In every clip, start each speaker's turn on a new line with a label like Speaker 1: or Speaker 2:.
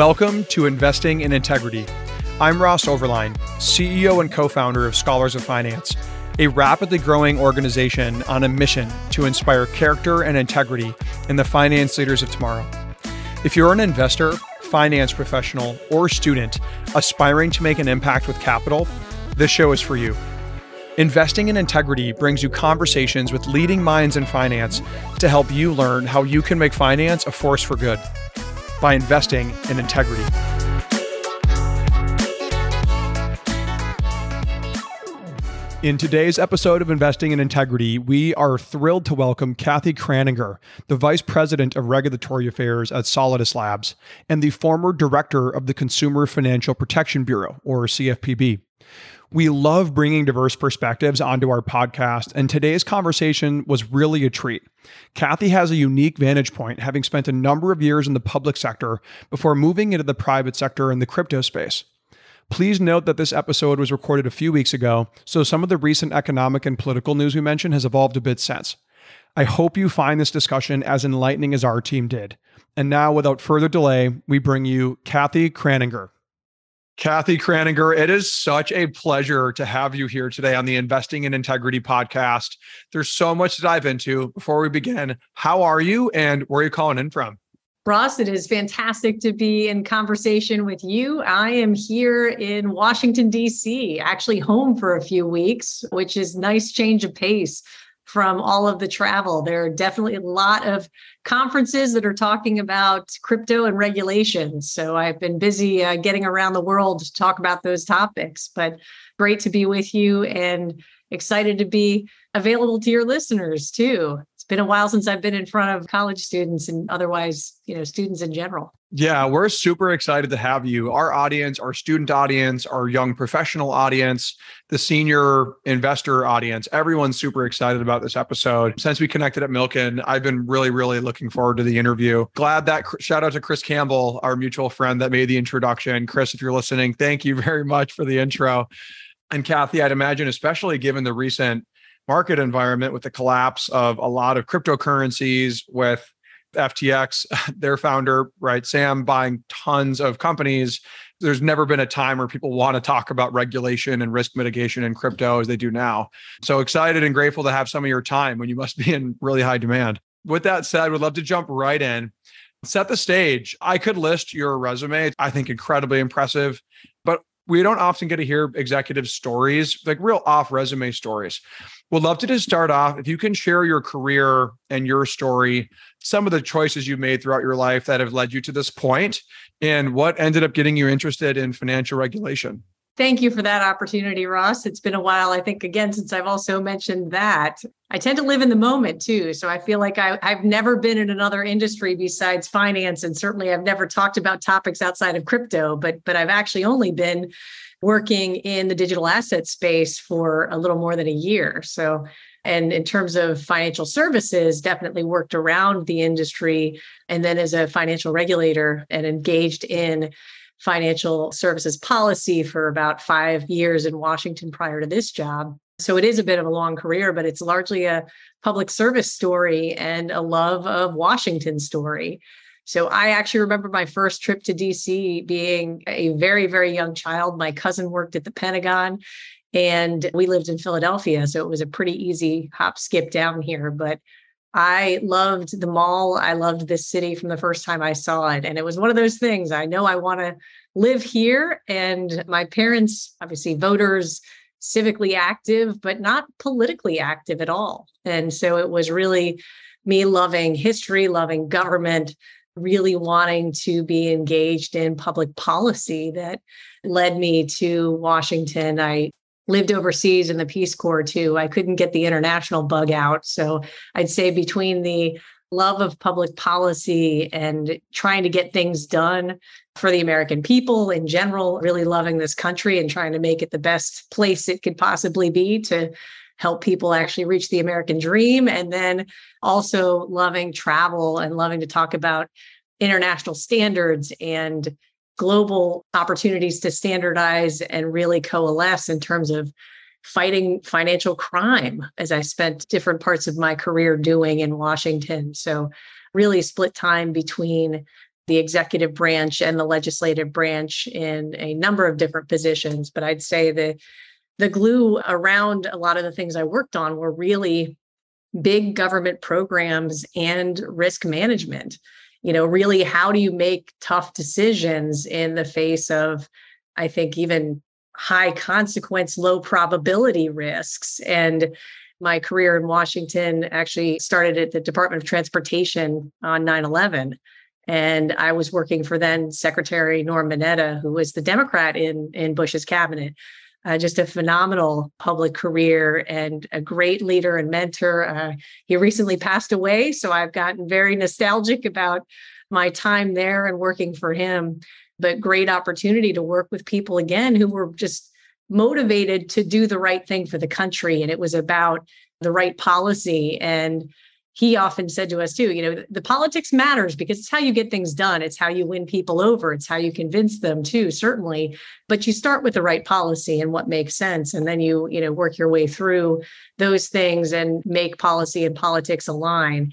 Speaker 1: Welcome to Investing in Integrity. I'm Ross Overline, CEO and co founder of Scholars of Finance, a rapidly growing organization on a mission to inspire character and integrity in the finance leaders of tomorrow. If you're an investor, finance professional, or student aspiring to make an impact with capital, this show is for you. Investing in Integrity brings you conversations with leading minds in finance to help you learn how you can make finance a force for good by investing in integrity. In today's episode of Investing in Integrity, we are thrilled to welcome Kathy Kraninger, the Vice President of Regulatory Affairs at Solidus Labs and the former Director of the Consumer Financial Protection Bureau, or CFPB. We love bringing diverse perspectives onto our podcast, and today's conversation was really a treat. Kathy has a unique vantage point, having spent a number of years in the public sector before moving into the private sector in the crypto space. Please note that this episode was recorded a few weeks ago, so some of the recent economic and political news we mentioned has evolved a bit since. I hope you find this discussion as enlightening as our team did. And now, without further delay, we bring you Kathy Kraninger. Kathy Kraninger, it is such a pleasure to have you here today on the Investing in Integrity podcast. There's so much to dive into. Before we begin, how are you and where are you calling in from?
Speaker 2: Ross, it is fantastic to be in conversation with you. I am here in Washington, D.C., actually home for a few weeks, which is nice change of pace from all of the travel. There are definitely a lot of conferences that are talking about crypto and regulations. So I've been busy uh, getting around the world to talk about those topics, but great to be with you and excited to be available to your listeners too It's been a while since I've been in front of college students and otherwise, you know, students in general.
Speaker 1: Yeah, we're super excited to have you. Our audience, our student audience, our young professional audience, the senior investor audience, everyone's super excited about this episode. Since we connected at Milken, I've been really, really looking forward to the interview. Glad that shout out to Chris Campbell, our mutual friend that made the introduction. Chris, if you're listening, thank you very much for the intro. And Kathy, I'd imagine, especially given the recent market environment with the collapse of a lot of cryptocurrencies with FTX, their founder, right, Sam buying tons of companies. There's never been a time where people want to talk about regulation and risk mitigation in crypto as they do now. So excited and grateful to have some of your time when you must be in really high demand. With that said, would love to jump right in. Set the stage. I could list your resume. I think incredibly impressive, but we don't often get to hear executive stories, like real off resume stories. We'd love to just start off if you can share your career and your story, some of the choices you've made throughout your life that have led you to this point, and what ended up getting you interested in financial regulation.
Speaker 2: Thank you for that opportunity, Ross. It's been a while, I think, again, since I've also mentioned that. I tend to live in the moment too. So I feel like I, have never been in another industry besides finance. And certainly I've never talked about topics outside of crypto, but but I've actually only been working in the digital asset space for a little more than a year. So, and in terms of financial services, definitely worked around the industry. And then as a financial regulator and engaged in financial services policy for about five years in Washington prior to this job. So it is a bit of a long career, but it's largely a public service story and a love of Washington story. So I actually remember my first trip to DC being a very, very young child. My cousin worked at the Pentagon and we lived in Philadelphia. So it was a pretty easy hop, skip down here. But I loved the mall. I loved this city from the first time I saw it. And it was one of those things I know I want to live here. And my parents, obviously, voters, civically active, but not politically active at all. And so it was really me loving history, loving government, really wanting to be engaged in public policy that led me to Washington. I lived overseas in the Peace Corps too. I couldn't get the international bug out. So I'd say between the love of public policy and trying to get things done for the American people in general, really loving this country and trying to make it the best place it could possibly be to help people actually reach the American dream. And then also loving travel and loving to talk about international standards and global opportunities to standardize and really coalesce in terms of fighting financial crime, as I spent different parts of my career doing in Washington. So, really split time between the executive branch and the legislative branch in a number of different positions. But I'd say the the glue around a lot of the things I worked on were really big government programs and risk management. You know, really, how do you make tough decisions in the face of, I think, even high consequence, low probability risks? And my career in Washington actually started at the Department of Transportation on 9 11. And I was working for then Secretary Norm Mineta, who was the Democrat in, in Bush's cabinet uh, just a phenomenal public career and a great leader and mentor. Uh, he recently passed away, so I've gotten very nostalgic about my time there and working for him. But great opportunity to work with people again who were just motivated to do the right thing for the country. And it was about the right policy and he often said to us too you know the politics matters because it's how you get things done. It's how you win people over. It's how you convince them too certainly. But you start with the right policy and what makes sense. And then you you know work your way through those things and make policy and politics align.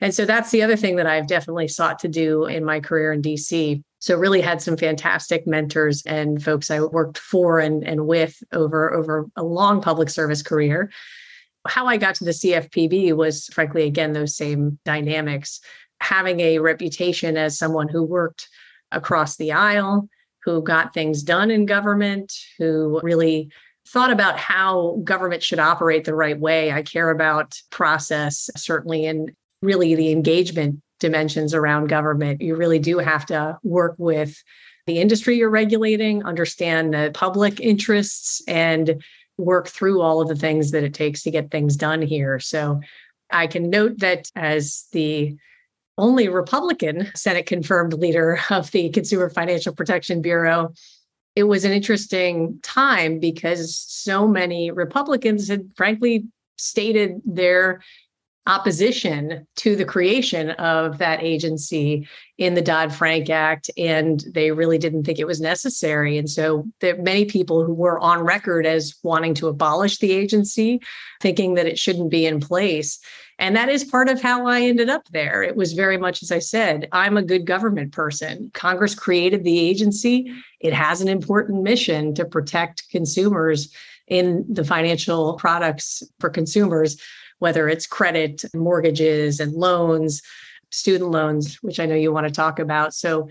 Speaker 2: And so that's the other thing that I've definitely sought to do in my career in DC. So really had some fantastic mentors and folks I worked for and, and with over, over a long public service career how I got to the CFPB was, frankly, again, those same dynamics. Having a reputation as someone who worked across the aisle, who got things done in government, who really thought about how government should operate the right way. I care about process, certainly, and really the engagement dimensions around government. You really do have to work with the industry you're regulating, understand the public interests, and work through all of the things that it takes to get things done here. So I can note that as the only Republican Senate confirmed leader of the Consumer Financial Protection Bureau, it was an interesting time because so many Republicans had frankly stated their opposition to the creation of that agency in the Dodd Frank Act, and they really didn't think it was necessary. And so, there are many people who were on record as wanting to abolish the agency, thinking that it shouldn't be in place. And that is part of how I ended up there. It was very much, as I said, I'm a good government person. Congress created the agency, it has an important mission to protect consumers in the financial products for consumers whether it's credit, mortgages, and loans, student loans, which I know you want to talk about. So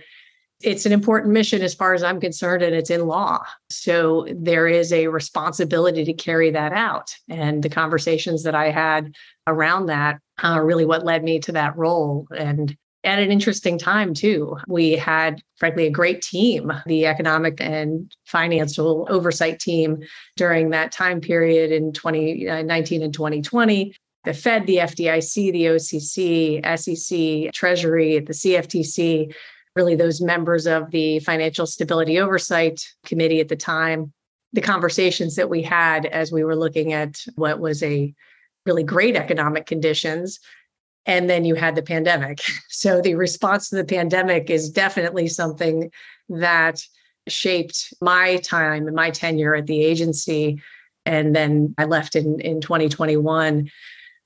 Speaker 2: it's an important mission as far as I'm concerned, and it's in law. So there is a responsibility to carry that out. And the conversations that I had around that are really what led me to that role. And at an interesting time, too. We had, frankly, a great team, the economic and financial oversight team during that time period in 2019 uh, and 2020. The Fed, the FDIC, the OCC, SEC, Treasury, the CFTC, really those members of the Financial Stability Oversight Committee at the time. The conversations that we had as we were looking at what was a really great economic conditions and then you had the pandemic. So the response to the pandemic is definitely something that shaped my time and my tenure at the agency. And then I left in, in 2021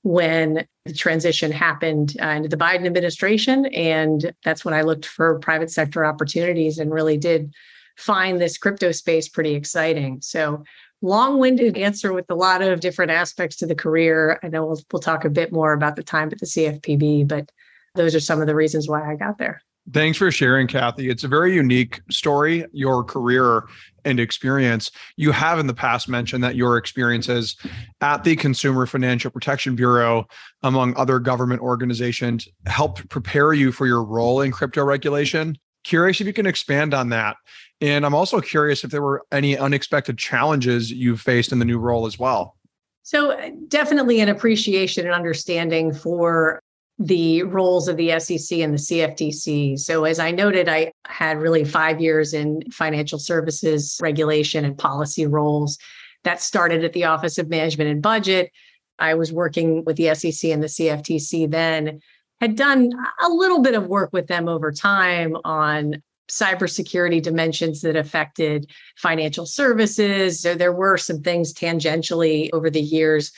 Speaker 2: when the transition happened uh, into the Biden administration. And that's when I looked for private sector opportunities and really did find this crypto space pretty exciting. So long-winded answer with a lot of different aspects to the career. I know we'll, we'll talk a bit more about the time at the CFPB, but those are some of the reasons why I got there.
Speaker 1: Thanks for sharing, Kathy. It's a very unique story, your career and experience. You have in the past mentioned that your experiences at the Consumer Financial Protection Bureau, among other government organizations, helped prepare you for your role in crypto regulation. Curious if you can expand on that and I'm also curious if there were any unexpected challenges you faced in the new role as well.
Speaker 2: So, uh, definitely an appreciation and understanding for the roles of the SEC and the CFTC. So, as I noted, I had really five years in financial services regulation and policy roles. That started at the Office of Management and Budget. I was working with the SEC and the CFTC then, had done a little bit of work with them over time on cybersecurity dimensions that affected financial services. So there were some things tangentially over the years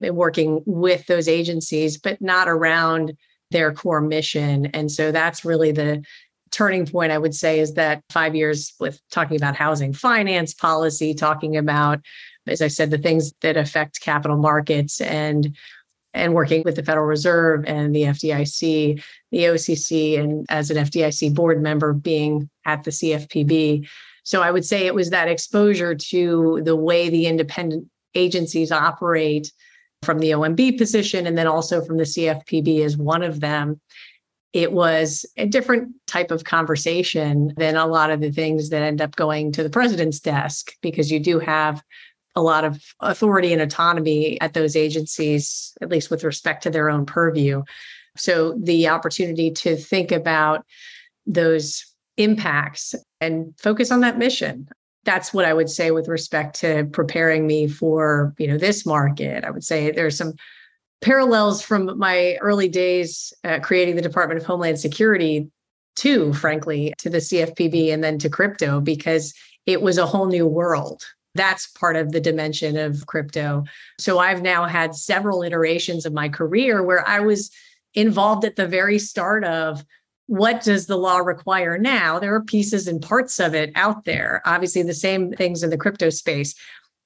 Speaker 2: working with those agencies, but not around their core mission. And so that's really the turning point, I would say, is that five years with talking about housing finance policy, talking about, as I said, the things that affect capital markets and and working with the Federal Reserve and the FDIC, the OCC, and as an FDIC board member being at the CFPB. So I would say it was that exposure to the way the independent agencies operate from the OMB position and then also from the CFPB as one of them it was a different type of conversation than a lot of the things that end up going to the president's desk because you do have a lot of authority and autonomy at those agencies, at least with respect to their own purview. So the opportunity to think about those impacts and focus on that mission. That's what I would say with respect to preparing me for, you know, this market. I would say there's some parallels from my early days uh, creating the Department of Homeland Security to, frankly, to the CFPB and then to crypto because it was a whole new world. That's part of the dimension of crypto. So I've now had several iterations of my career where I was involved at the very start of what does the law require now? There are pieces and parts of it out there. Obviously, the same things in the crypto space.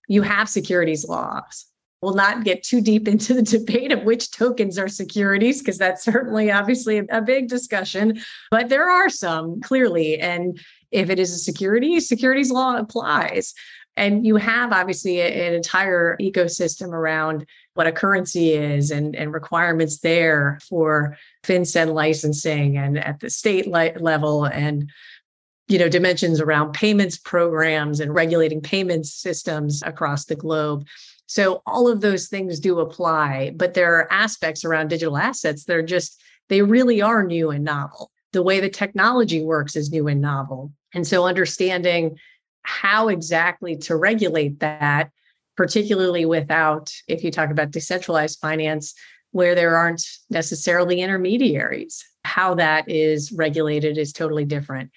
Speaker 2: You have securities laws We'll not get too deep into the debate of which tokens are securities, because that's certainly obviously a big discussion, but there are some clearly. And if it is a security, securities law applies. And you have obviously an entire ecosystem around what a currency is and, and requirements there for FinCEN licensing and at the state level and you know dimensions around payments programs and regulating payments systems across the globe so all of those things do apply, but there are aspects around digital assets that are just, they really are new and novel. The way the technology works is new and novel. And so understanding how exactly to regulate that, particularly without, if you talk about decentralized finance, where there aren't necessarily intermediaries, how that is regulated is totally different.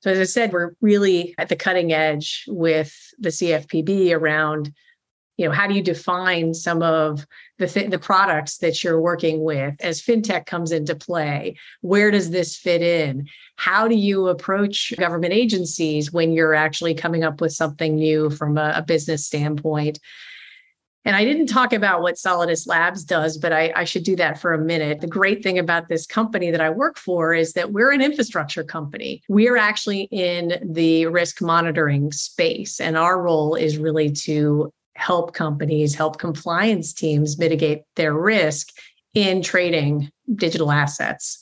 Speaker 2: So, as I said, we're really at the cutting edge with the CFPB around you know how do you define some of the th- the products that you're working with as fintech comes into play where does this fit in how do you approach government agencies when you're actually coming up with something new from a, a business standpoint and I didn't talk about what Solidus Labs does, but I, I, should do that for a minute. The great thing about this company that I work for is that we're an infrastructure company. We're actually in the risk monitoring space, and our role is really to help companies, help compliance teams mitigate their risk in trading digital assets.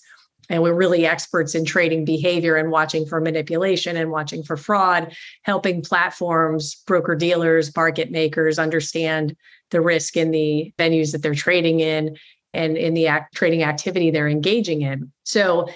Speaker 2: And we're really experts in trading behavior and watching for manipulation and watching for fraud, helping platforms, broker dealers, market makers understand the risk in the venues that they're trading in and in the act, trading activity they're engaging in. So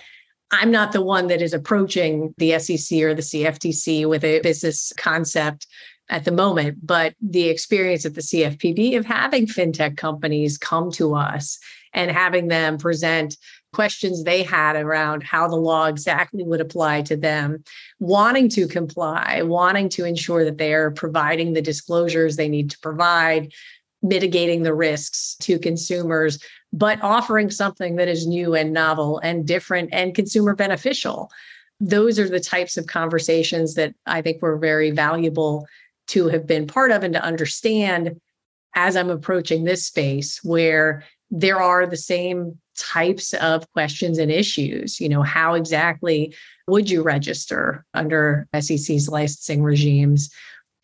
Speaker 2: I'm not the one that is approaching the SEC or the CFTC with a business concept at the moment, but the experience at the CFPB of having fintech companies come to us and having them present questions they had around how the law exactly would apply to them, wanting to comply, wanting to ensure that they are providing the disclosures they need to provide, mitigating the risks to consumers, but offering something that is new and novel and different and consumer beneficial. Those are the types of conversations that I think were very valuable to have been part of and to understand as I'm approaching this space where there are the same types of questions and issues. You know, how exactly would you register under SEC's licensing regimes?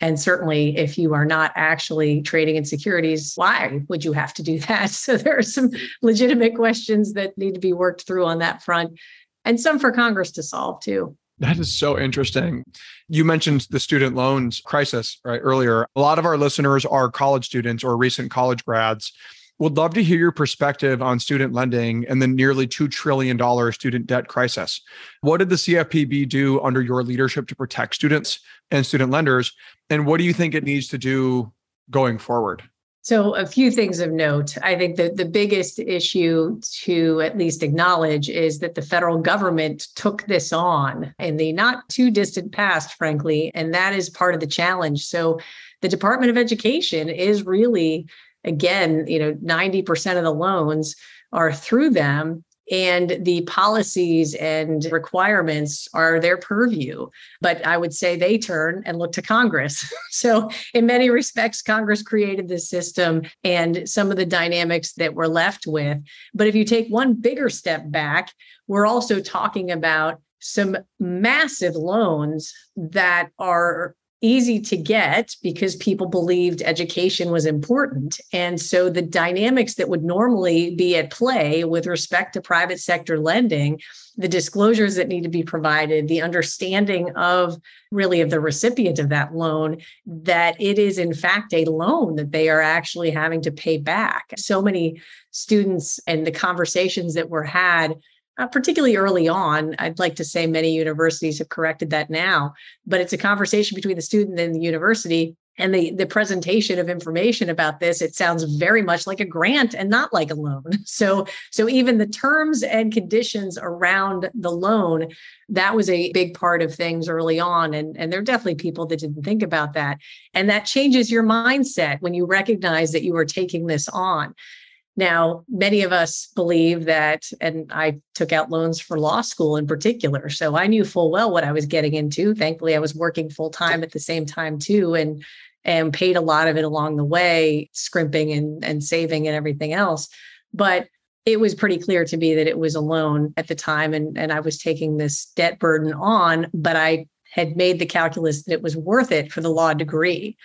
Speaker 2: And certainly, if you are not actually trading in securities, why would you have to do that? So, there are some legitimate questions that need to be worked through on that front, and some for Congress to solve too.
Speaker 1: That is so interesting. You mentioned the student loans crisis right earlier. A lot of our listeners are college students or recent college grads. Would love to hear your perspective on student lending and the nearly $2 trillion student debt crisis. What did the CFPB do under your leadership to protect students and student lenders? And what do you think it needs to do going forward?
Speaker 2: So, a few things of note. I think that the biggest issue to at least acknowledge is that the federal government took this on in the not too distant past, frankly, and that is part of the challenge. So, the Department of Education is really, again, you know, 90% of the loans are through them and the policies and requirements are their purview. But I would say they turn and look to Congress. so, in many respects, Congress created this system and some of the dynamics that we're left with. But if you take one bigger step back, we're also talking about some massive loans that are easy to get because people believed education was important. And so the dynamics that would normally be at play with respect to private sector lending, the disclosures that need to be provided, the understanding of really of the recipient of that loan, that it is in fact a loan that they are actually having to pay back. So many students and the conversations that were had uh, particularly early on. I'd like to say many universities have corrected that now, but it's a conversation between the student and the university. And the, the presentation of information about this, it sounds very much like a grant and not like a loan. So, so even the terms and conditions around the loan, that was a big part of things early on. And, and there are definitely people that didn't think about that. And that changes your mindset when you recognize that you are taking this on. Now, many of us believe that, and I took out loans for law school in particular. So I knew full well what I was getting into. Thankfully, I was working full time at the same time too, and and paid a lot of it along the way, scrimping and, and saving and everything else. But it was pretty clear to me that it was a loan at the time and, and I was taking this debt burden on, but I had made the calculus that it was worth it for the law degree.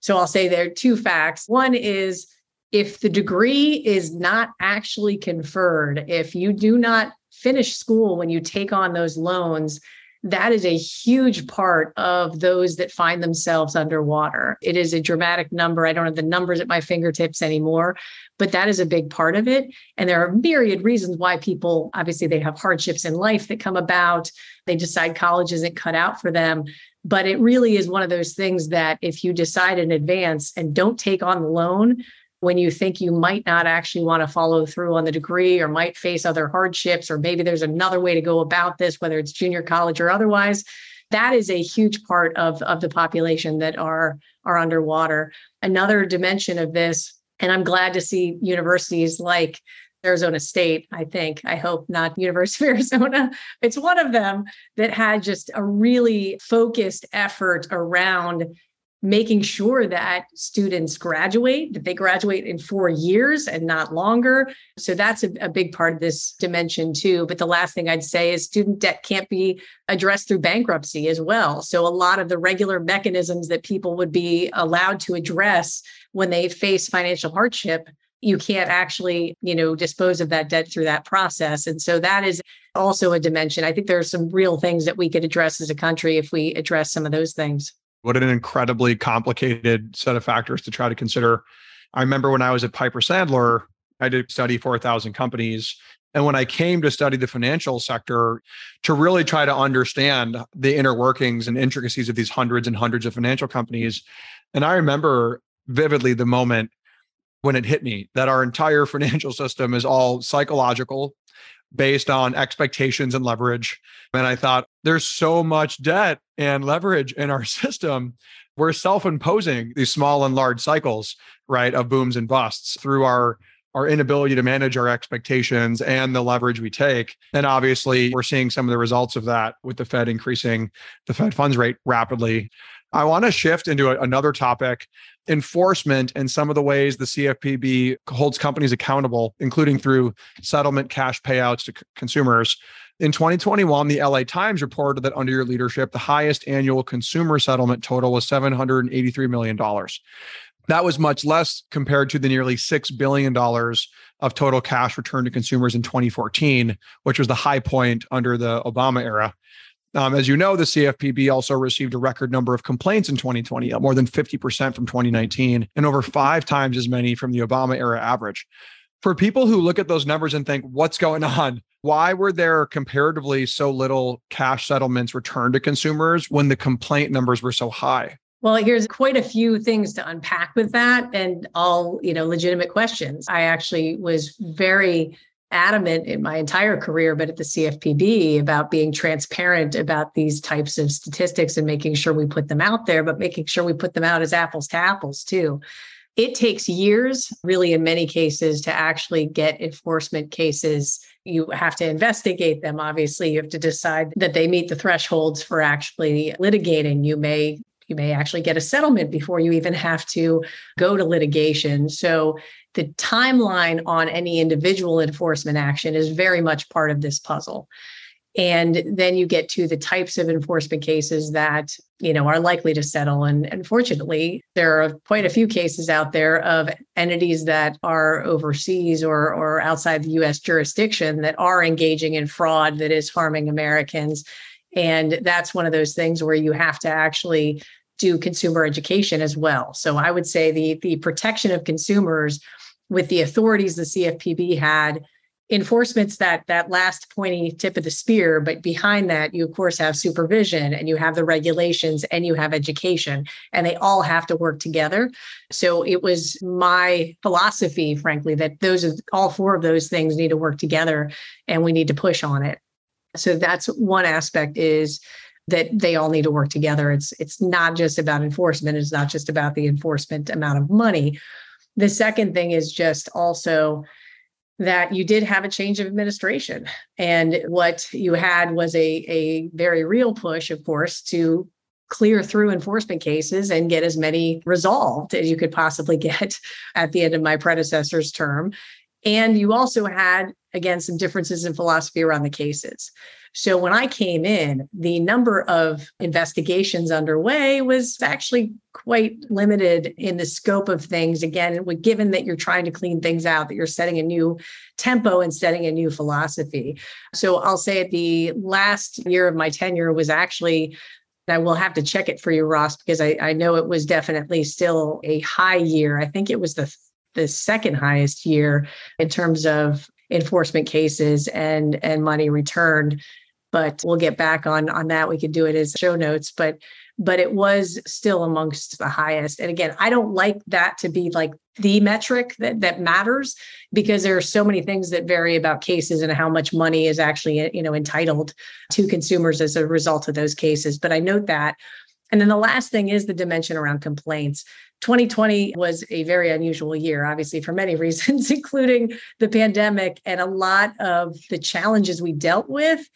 Speaker 2: So I'll say there are two facts. One is if the degree is not actually conferred, if you do not finish school when you take on those loans, that is a huge part of those that find themselves underwater. It is a dramatic number. I don't have the numbers at my fingertips anymore, but that is a big part of it. And there are myriad reasons why people obviously they have hardships in life that come about. They decide college isn't cut out for them. But it really is one of those things that if you decide in advance and don't take on the loan, when you think you might not actually want to follow through on the degree or might face other hardships, or maybe there's another way to go about this, whether it's junior college or otherwise. That is a huge part of, of the population that are, are underwater. Another dimension of this, and I'm glad to see universities like Arizona State, I think, I hope not University of Arizona. It's one of them that had just a really focused effort around making sure that students graduate, that they graduate in four years and not longer. So that's a, a, big part of this dimension too. But the last thing I'd say is student debt can't be addressed through bankruptcy as well. So a lot of the regular mechanisms that people would be allowed to address when they face financial hardship you can't actually you know dispose of that debt through that process and so that is also a dimension i think there are some real things that we could address as a country if we address some of those things
Speaker 1: what an incredibly complicated set of factors to try to consider. I remember when I was at Piper Sandler, I did study 4,000 companies. And when I came to study the financial sector to really try to understand the inner workings and intricacies of these hundreds and hundreds of financial companies, and I remember vividly the moment when it hit me that our entire financial system is all psychological, based on expectations and leverage. And I thought, there's so much debt and leverage in our system. We're self imposing these small and large cycles, right, of booms and busts through our our inability to manage our expectations and the leverage we take. And obviously, we're seeing some of the results of that with the Fed increasing the Fed funds rate rapidly. I want to shift into a, another topic enforcement and some of the ways the CFPB holds companies accountable, including through settlement cash payouts to c- consumers. In 2021, the LA Times reported that under your leadership, the highest annual consumer settlement total was $783 million. That was much less compared to the nearly $6 billion of total cash returned to consumers in 2014, which was the high point under the Obama era. Um, as you know, the CFPB also received a record number of complaints in 2020, up more than 50% from 2019, and over five times as many from the Obama era average. For people who look at those numbers and think, what's going on? Why were there comparatively so little cash settlements returned to consumers when the complaint numbers were so high?
Speaker 2: Well, here's quite a few things to unpack with that and all, you know, legitimate questions. I actually was very adamant in my entire career, but at the CFPB about being transparent about these types of statistics and making sure we put them out there, but making sure we put them out as apples to apples too. It takes years, really, in many cases, to actually get enforcement cases. You have to investigate them. Obviously, you have to decide that they meet the thresholds for actually litigating. You may you may actually get a settlement before you even have to go to litigation. So the timeline on any individual enforcement action is very much part of this puzzle. And then you get to the types of enforcement cases that you know are likely to settle. And unfortunately there are quite a few cases out there of entities that are overseas or or outside the US jurisdiction that are engaging in fraud that is harming Americans. And that's one of those things where you have to actually do consumer education as well. So i would say the the protection of consumers with the authorities the CFPB had enforcement's that that last pointy tip of the spear but behind that you of course have supervision and you have the regulations and you have education and they all have to work together. So it was my philosophy frankly that those are all four of those things need to work together and we need to push on it. So that's one aspect is that they all need to work together it's it's not just about enforcement it's not just about the enforcement amount of money the second thing is just also that you did have a change of administration. And what you had was a, a very real push, of course, to clear through enforcement cases and get as many resolved as you could possibly get at the end of my predecessor's term. And you also had, again, some differences in philosophy around the cases. So when I came in, the number of investigations underway was actually quite limited in the scope of things. Again, given that you're trying to clean things out, that you're setting a new tempo and setting a new philosophy. So I'll say the last year of my tenure was actually I will have to check it for you, Ross, because I, I know it was definitely still a high year. I think it was the the second highest year in terms of enforcement cases and and money returned but we'll get back on on that. We could do it as show notes but but it was still amongst the highest. And again i don't like that to be like the metric that that matters because there are so many things that vary about cases and how much money is actually you know entitled to consumers as a result of those cases. But i note that. And then the last thing is the dimension around complaints. 2020 was a very unusual year, obviously, for many reasons, including the pandemic. And a lot of the challenges we dealt with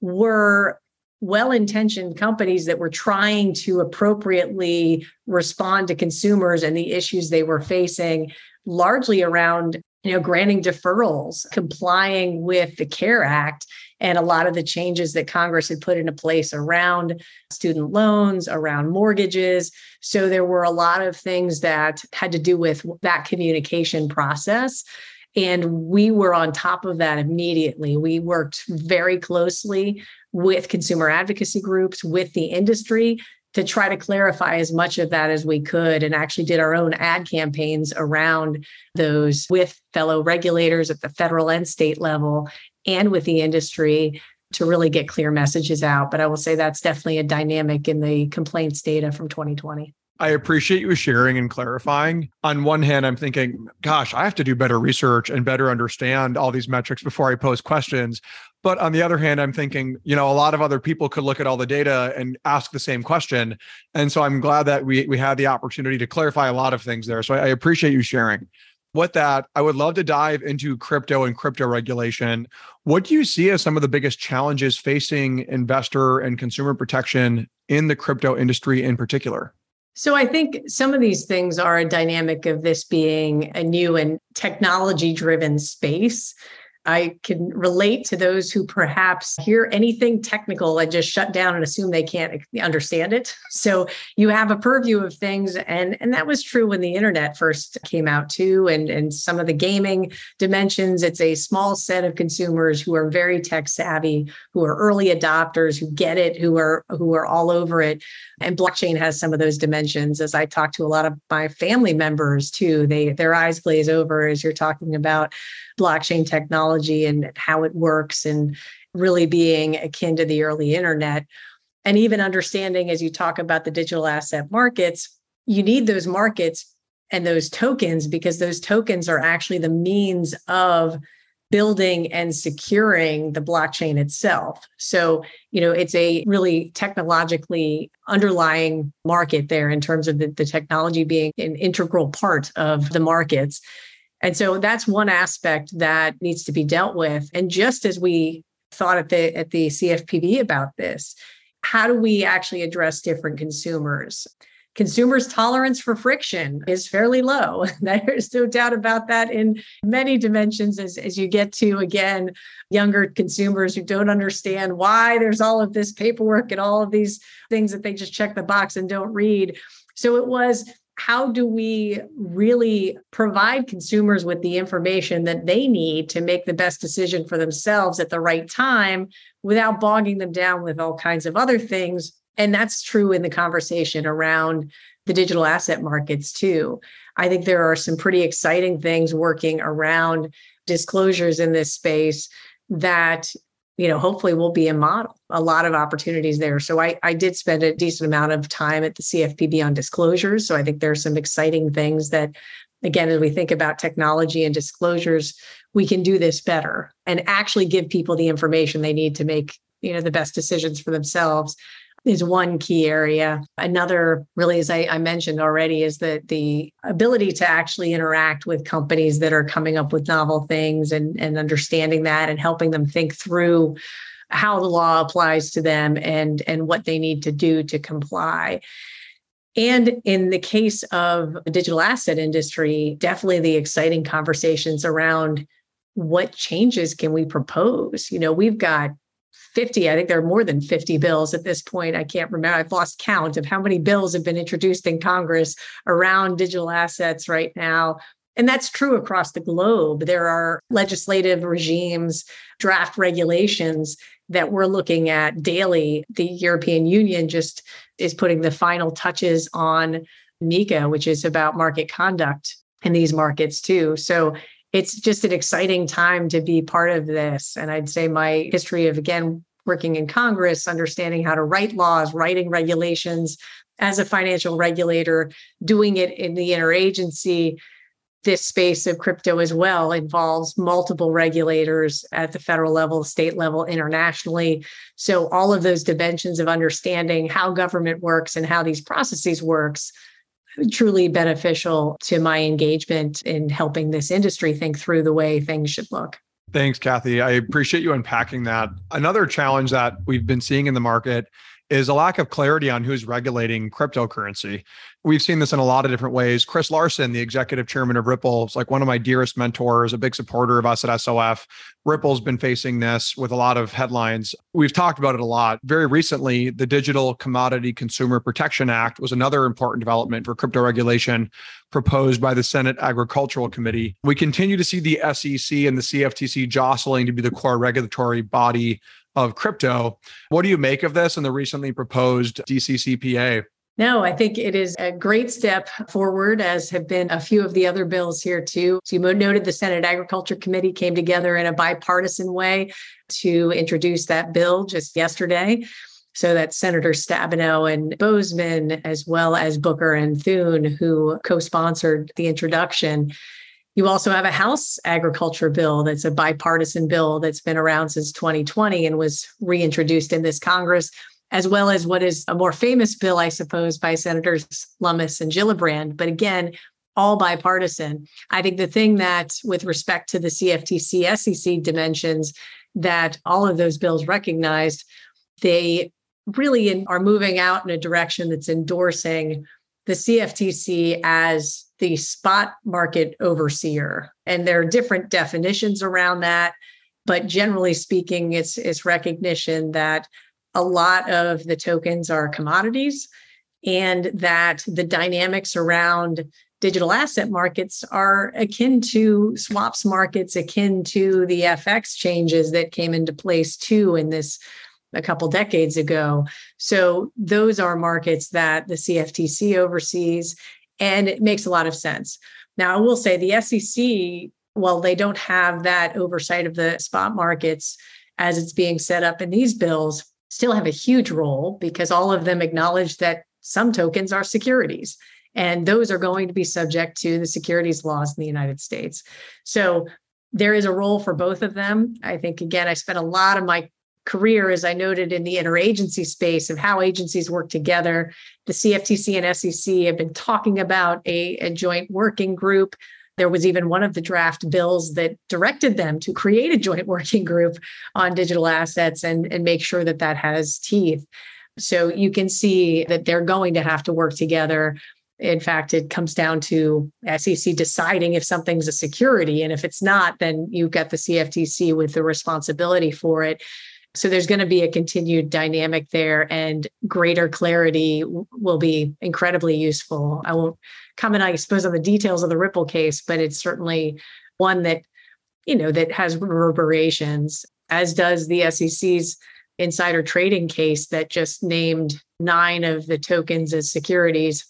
Speaker 2: were well intentioned companies that were trying to appropriately respond to consumers and the issues they were facing, largely around you know granting deferrals complying with the CARES Act and a lot of the changes that congress had put into place around student loans around mortgages. So there were a lot of things that had to do with that communication process and we were on top of that immediately we worked very closely with consumer advocacy groups with the industry to try to clarify as much of that as we could and actually did our own ad campaigns around those with fellow regulators at the federal and state level and with the industry to really get clear messages out. But I will say that's definitely a dynamic in the complaints data from 2020.
Speaker 1: I appreciate you sharing and clarifying. On one hand, I'm thinking, gosh, I have to do better research and better understand all these metrics before I pose questions. But on the other hand, I'm thinking, you know, a lot of other people could look at all the data and ask the same question. And so I'm glad that we we had the opportunity to clarify a lot of things there. So I appreciate you sharing. With that, I would love to dive into crypto and crypto regulation. What do you see as some of the biggest challenges facing investor and consumer protection in the crypto industry in particular?
Speaker 2: So I think some of these things are a dynamic of this being a new and technology driven space. I can relate to those who perhaps hear anything technical and just shut down and assume they can't understand it. So you have a purview of things. And, and that was true when the internet first came out too. And, and some of the gaming dimensions, it's a small set of consumers who are very tech savvy, who are early adopters, who get it, who are who are all over it. And blockchain has some of those dimensions. As I talk to a lot of my family members too, they their eyes glaze over as you're talking about blockchain technology and how it works and really being akin to the early internet. And even understanding as you talk about the digital asset markets, you need those markets and those tokens because those tokens are actually the means of building and securing the blockchain itself. So, you know, it's a really technologically underlying market there in terms of the, the technology being an integral part of the markets. And so that's one aspect that needs to be dealt with. And just as we thought at the at the CFPB about this, how do we actually address different consumers? consumers' tolerance for friction is fairly low. There's no doubt about that in many dimensions as, as you get to, again, younger consumers who don't understand why there's all of this paperwork and all of these things that they just check the box and don't read. So it was how do we really provide consumers with the information that they need to make the best decision for themselves at the right time without bogging them down with all kinds of other things and that's true in the conversation around the digital asset markets too. I think there are some pretty exciting things working around disclosures in this space that you know hopefully will be a model a lot of opportunities there. So I, I did spend a decent amount of time at the cfpb on disclosures. So i think there's some exciting things that again as we think about technology and disclosures we can do this better and actually give people the information they need to make you know the best decisions for themselves is one key area. Another, really, as I, I, mentioned already, is that the ability to actually interact with companies that are coming up with novel things and, and understanding that and helping them think through how the law applies to them and, and what they need to do to comply. And in the case of the digital asset industry, definitely the exciting conversations around what changes can we propose? You know, we've got 50 i think there are more than 50 bills at this point. I can't remember i've lost count of how many bills have been introduced in congress around digital assets right now. And that's true across the globe. There are legislative regimes draft regulations that we're looking at daily. The european union just is putting the final touches on MiCA which is about market conduct in these markets too. So it's just an exciting time to be part of this. And I'd say my history of, again, working in Congress, understanding how to write laws, writing regulations as a financial regulator, doing it in the interagency. This space of crypto as well involves multiple regulators at the federal level, state level, internationally. So all of those dimensions of understanding how government works and how these processes works truly beneficial to my engagement in helping this industry think through the way things should look.
Speaker 1: Thanks, Kathy. I appreciate you unpacking that. Another challenge that we've been seeing in the market is a lack of clarity on who's regulating cryptocurrency. We've seen this in a lot of different ways. Chris Larsen, the executive chairman of Ripple, is like one of my dearest mentors, a big supporter of us at SOF. Ripple's been facing this with a lot of headlines. We've talked about it a lot. Very recently, the Digital Commodity Consumer Protection Act was another important development for crypto regulation proposed by the Senate Agricultural Committee. We continue to see the SEC and the CFTC jostling to be the core regulatory body of crypto. What do you make of this and the recently proposed DCCPA?
Speaker 2: No, I think it is a great step forward, as have been a few of the other bills here too. So you noted the Senate Agriculture Committee came together in a bipartisan way to introduce that bill just yesterday. So that's Senator Stabenow and Boozman, as well as Booker and Thune, who co-sponsored the introduction. You also have a House agriculture bill that's a bipartisan bill that's been around since 2020 and was reintroduced in this Congress, as well as what is a more famous bill, I suppose, by Senators Lummis and Gillibrand. But again, all bipartisan. I think the thing that, with respect to the CFTC SEC dimensions, that all of those bills recognized, they really in, are moving out in a direction that's endorsing the CFTC as the spot market overseer. And there are different definitions around that. But generally speaking, it's, it's recognition that a lot of the tokens are commodities and that the dynamics around digital asset markets are akin to swaps markets, akin to the FX changes that came into place too in this a couple decades ago. So those are markets that the CFTC oversees, and it makes a lot of sense. Now, I will say the SEC, while they don't have that oversight of the spot markets as it's being set up in these bills, still have a huge role because all of them acknowledge that some tokens are securities and those are going to be subject to the securities laws in the United States. So there is a role for both of them. I think, again, I spent a lot of my career, as I noted, in the interagency space of how agencies work together. The CFTC and SEC have been talking about a, a joint working group. There was even one of the draft bills that directed them to create a joint working group on digital assets and, and make sure that that has teeth. So you can see that they're going to have to work together. In fact, it comes down to SEC deciding if something's a security. And if it's not, then you've got the CFTC with the responsibility for it. So there's going to be a continued dynamic there, and greater clarity will be incredibly useful. I won't comment, I suppose, on the details of the Ripple case, but it's certainly one that you know that has reverberations, as does the SEC's insider trading case that just named nine of the tokens as securities.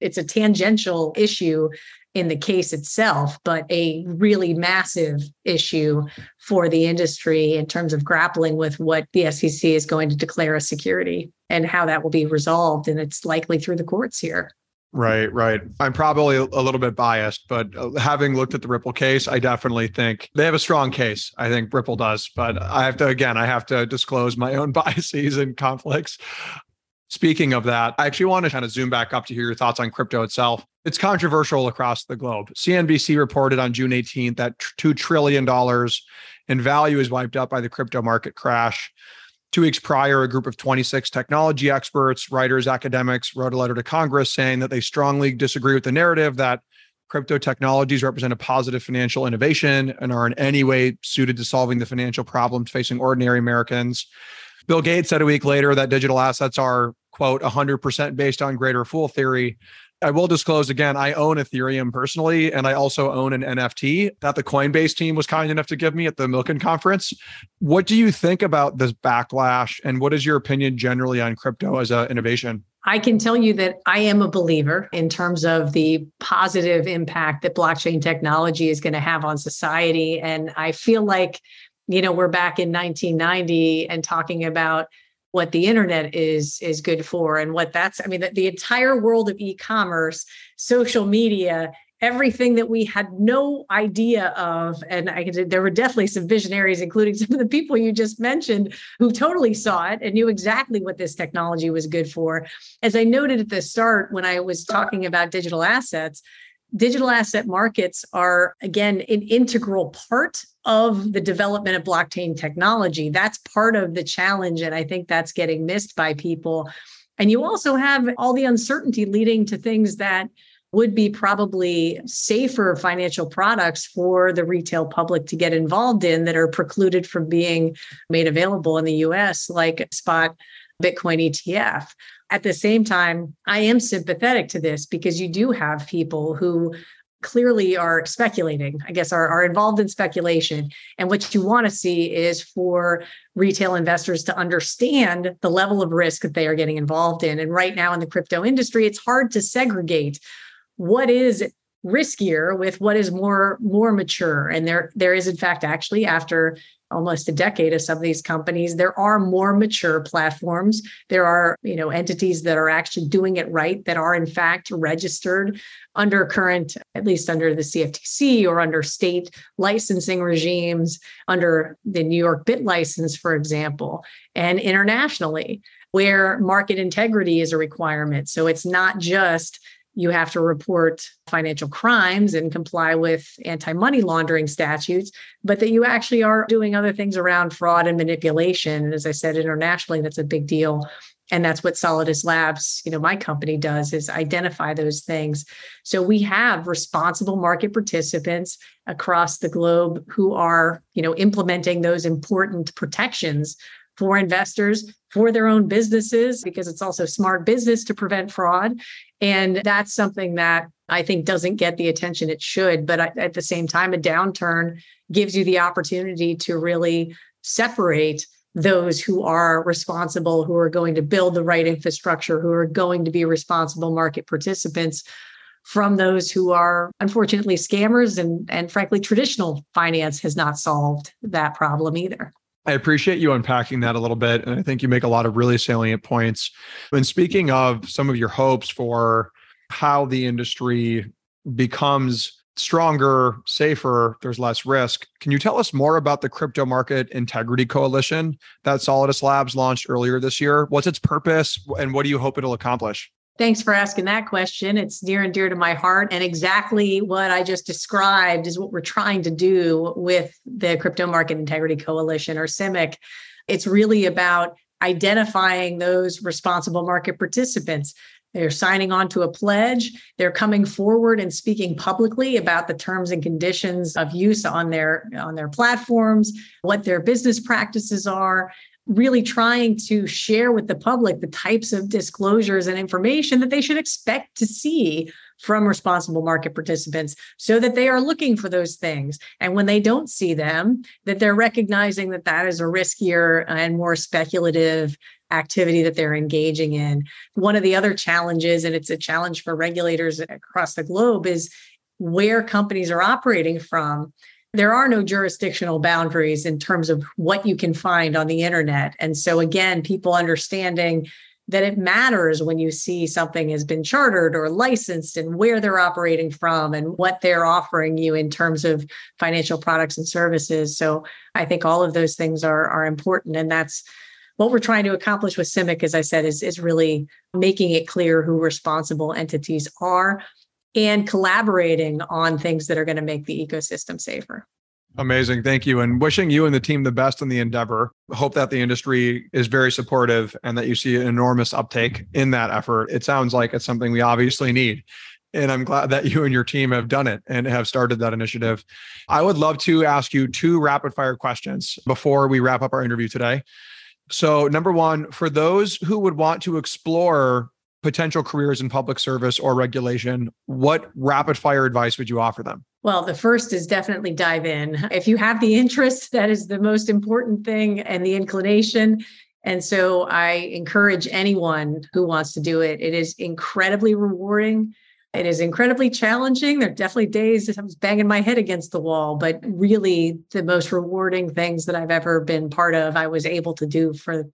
Speaker 2: It's a tangential issue in the case itself, but a really massive issue for the industry in terms of grappling with what the SEC is going to declare a security and how that will be resolved. And it's likely through the courts here.
Speaker 1: Right, right. I'm probably a little bit biased, but uh, having looked at the Ripple case, I definitely think they have a strong case. I think Ripple does, but I have to, again, I have to disclose my own biases and conflicts. Speaking of that, I actually want to kind of zoom back up to hear your thoughts on crypto itself. It's controversial across the globe. CNBC reported on June 18th that $2 trillion in value is wiped out by the crypto market crash. Two weeks prior, a group of 26 technology experts, writers, academics wrote a letter to Congress saying that they strongly disagree with the narrative that crypto technologies represent a positive financial innovation and are in any way suited to solving the financial problems facing ordinary Americans. Bill Gates said a week later that digital assets are, quote, 100% based on greater fool theory, I will disclose again, I own Ethereum personally, and I also own an NFT that the Coinbase team was kind enough to give me at the Milken conference. What do you think about this backlash? And what is your opinion generally on crypto as an innovation?
Speaker 2: I can tell you that I am a believer in terms of the positive impact that blockchain technology is going to have on society. And I feel like, you know, we're back in 1990 and talking about what the internet is is good for and what that's i mean the, the entire world of e-commerce social media everything that we had no idea of. And i there were definitely some visionaries including some of the people you just mentioned who totally saw it and knew exactly what this technology was good for. As i noted at the start when i was talking about digital assets digital asset markets are again an integral part of the development of blockchain technology. That's part of the challenge and i think that's getting missed by people. And you also have all the uncertainty leading to things that would be probably safer financial products for the retail public to get involved in that are precluded from being made available in the US like spot bitcoin ETF at the same time, I am sympathetic to this because you do have people who clearly are speculating, I guess, are, are involved in speculation. And what you want to see is for retail investors to understand the level of risk that they are getting involved in. And right now in the crypto industry, it's hard to segregate what is riskier with what is more more mature and there there is in fact actually after almost a decade of some of these companies. There are more mature platforms. There are you know entities that are actually doing it right that are in fact registered under current at least under the CFTC or under state licensing regimes under the New York BitLicense for example and internationally where market integrity is a requirement. So it's not just you have to report financial crimes and comply with anti money laundering statutes, but that you actually are doing other things around fraud and manipulation. And as I said, internationally, that's a big deal. And that's what Solidus Labs, you know, my company does is identify those things. So we have responsible market participants across the globe who are, you know, implementing those important protections for investors for their own businesses because it's also smart business to prevent fraud and that's something that I think doesn't get the attention it should. But at the same time, a downturn gives you the opportunity to really separate those who are responsible, who are going to build the right infrastructure, who are going to be responsible market participants from those who are unfortunately scammers and and frankly traditional finance has not solved that problem either.
Speaker 1: I appreciate you unpacking that a little bit. And I think you make a lot of really salient points. When speaking of some of your hopes for how the industry becomes stronger, safer, there's less risk. Can you tell us more about the Crypto Market Integrity Coalition that Solidus Labs launched earlier this year? What's its purpose and what do you hope it'll accomplish?
Speaker 2: Thanks for asking that question. It's near and dear to my heart. And exactly what I just described is what we're trying to do with the Crypto Market Integrity Coalition or CIMIC. It's really about identifying those responsible market participants. They're signing on to a pledge. They're coming forward and speaking publicly about the terms and conditions of use on their on their platforms, what their business practices are, really trying to share with the public the types of disclosures and information that they should expect to see from responsible market participants so that they are looking for those things. And when they don't see them that they're recognizing that that is a riskier and more speculative activity that they're engaging in. One of the other challenges and it's a challenge for regulators across the globe is where companies are operating from there are no jurisdictional boundaries in terms of what you can find on the internet. And so, again, people understanding that it matters when you see something has been chartered or licensed and where they're operating from and what they're offering you in terms of financial products and services. So, I think all of those things are, are important. And that's what we're trying to accomplish with CIMIC, as I said, is, is really making it clear who responsible entities are and collaborating on things that are going to make the ecosystem safer.
Speaker 1: Amazing. Thank you. And wishing you and the team the best in the endeavor. Hope that the industry is very supportive and that you see an enormous uptake in that effort. It sounds like it's something we obviously need. And I'm glad that you and your team have done it and have started that initiative. I would love to ask you two rapid fire questions before we wrap up our interview today. So, number one, for those who would want to explore potential careers in public service or regulation, what rapid fire advice would you offer them?
Speaker 2: Well, the first is definitely dive in. If you have the interest, that is the most important thing and the inclination. And so I encourage anyone who wants to do it. It is incredibly rewarding. It is incredibly challenging. There are definitely days that I was banging my head against the wall, but really the most rewarding things that I've ever been part of, I was able to do for,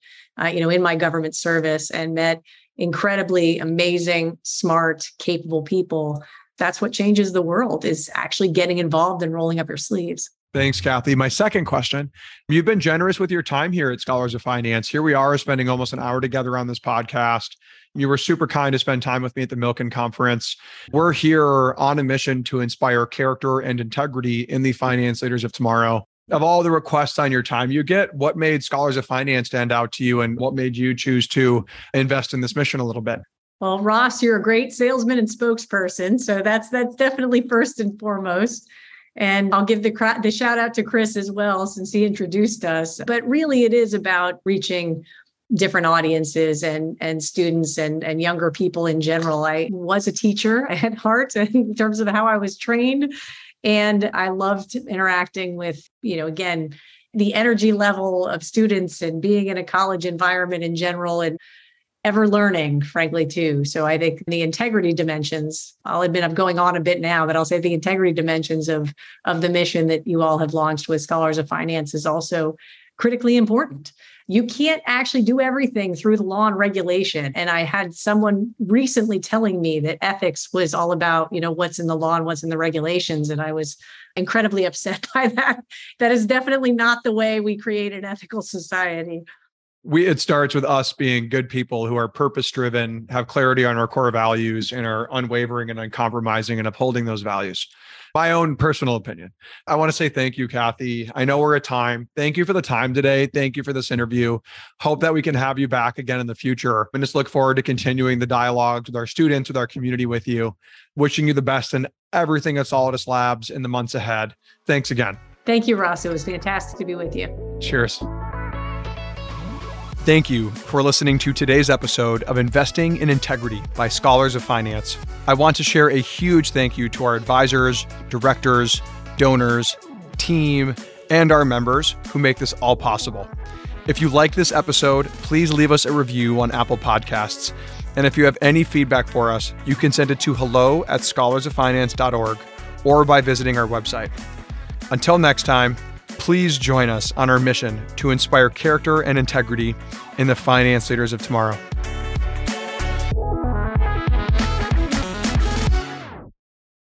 Speaker 2: uh, you know, in my government service and met incredibly amazing, smart, capable people. That's what changes the world is actually getting involved and rolling up your sleeves.
Speaker 1: Thanks, Kathy. My second question You've been generous with your time here at Scholars of Finance. Here we are spending almost an hour together on this podcast. You were super kind to spend time with me at the Milken Conference. We're here on a mission to inspire character and integrity in the finance leaders of tomorrow of all the requests on your time you get, what made Scholars of Finance stand out to you and what made you choose to invest in this mission a little bit?
Speaker 2: Well, Ross, you're a great salesman and spokesperson. So that's that's definitely first and foremost. And I'll give the the shout out to Chris as well since he introduced us. But really it is about reaching different audiences and and students and and younger people in general. I was a teacher at heart in terms of how I was trained and I loved interacting with, you know, again, the energy level of students and being in a college environment in general and ever learning, frankly, too. So I think the integrity dimensions, I'll admit I'm going on a bit now, but I'll say the integrity dimensions of, of the mission that you all have launched with Scholars of Finance is also critically important you can't actually do everything through the law and regulation. And I had someone recently telling me that ethics was all about, you know, what's in the law and what's in the regulations. And I was incredibly upset by that. That is definitely not the way we create an ethical society
Speaker 1: we it starts with us being good people who are purpose driven have clarity on our core values and are unwavering and uncompromising and upholding those values my own personal opinion. I want to say thank you kathy. I know we're at time. Thank you for the time today. Thank you for this interview. Hope that we can have you back again in the future. And just look forward to continuing the dialogue with our students with our community with you. Wishing you the best in everything at solidus labs in the months ahead. Thanks again.
Speaker 2: Thank you ross. It was fantastic to be with you.
Speaker 1: Cheers Thank you for listening to today's episode of Investing in Integrity by Scholars of Finance. I want to share a huge thank you to our advisors, directors, donors, team, and our members who make this all possible. If you like this episode, please leave us a review on Apple Podcasts. And if you have any feedback for us, you can send it to hello at scholarsoffinance.org or by visiting our website. Until next time, Please join us on our mission to inspire character and integrity in the finance leaders of tomorrow.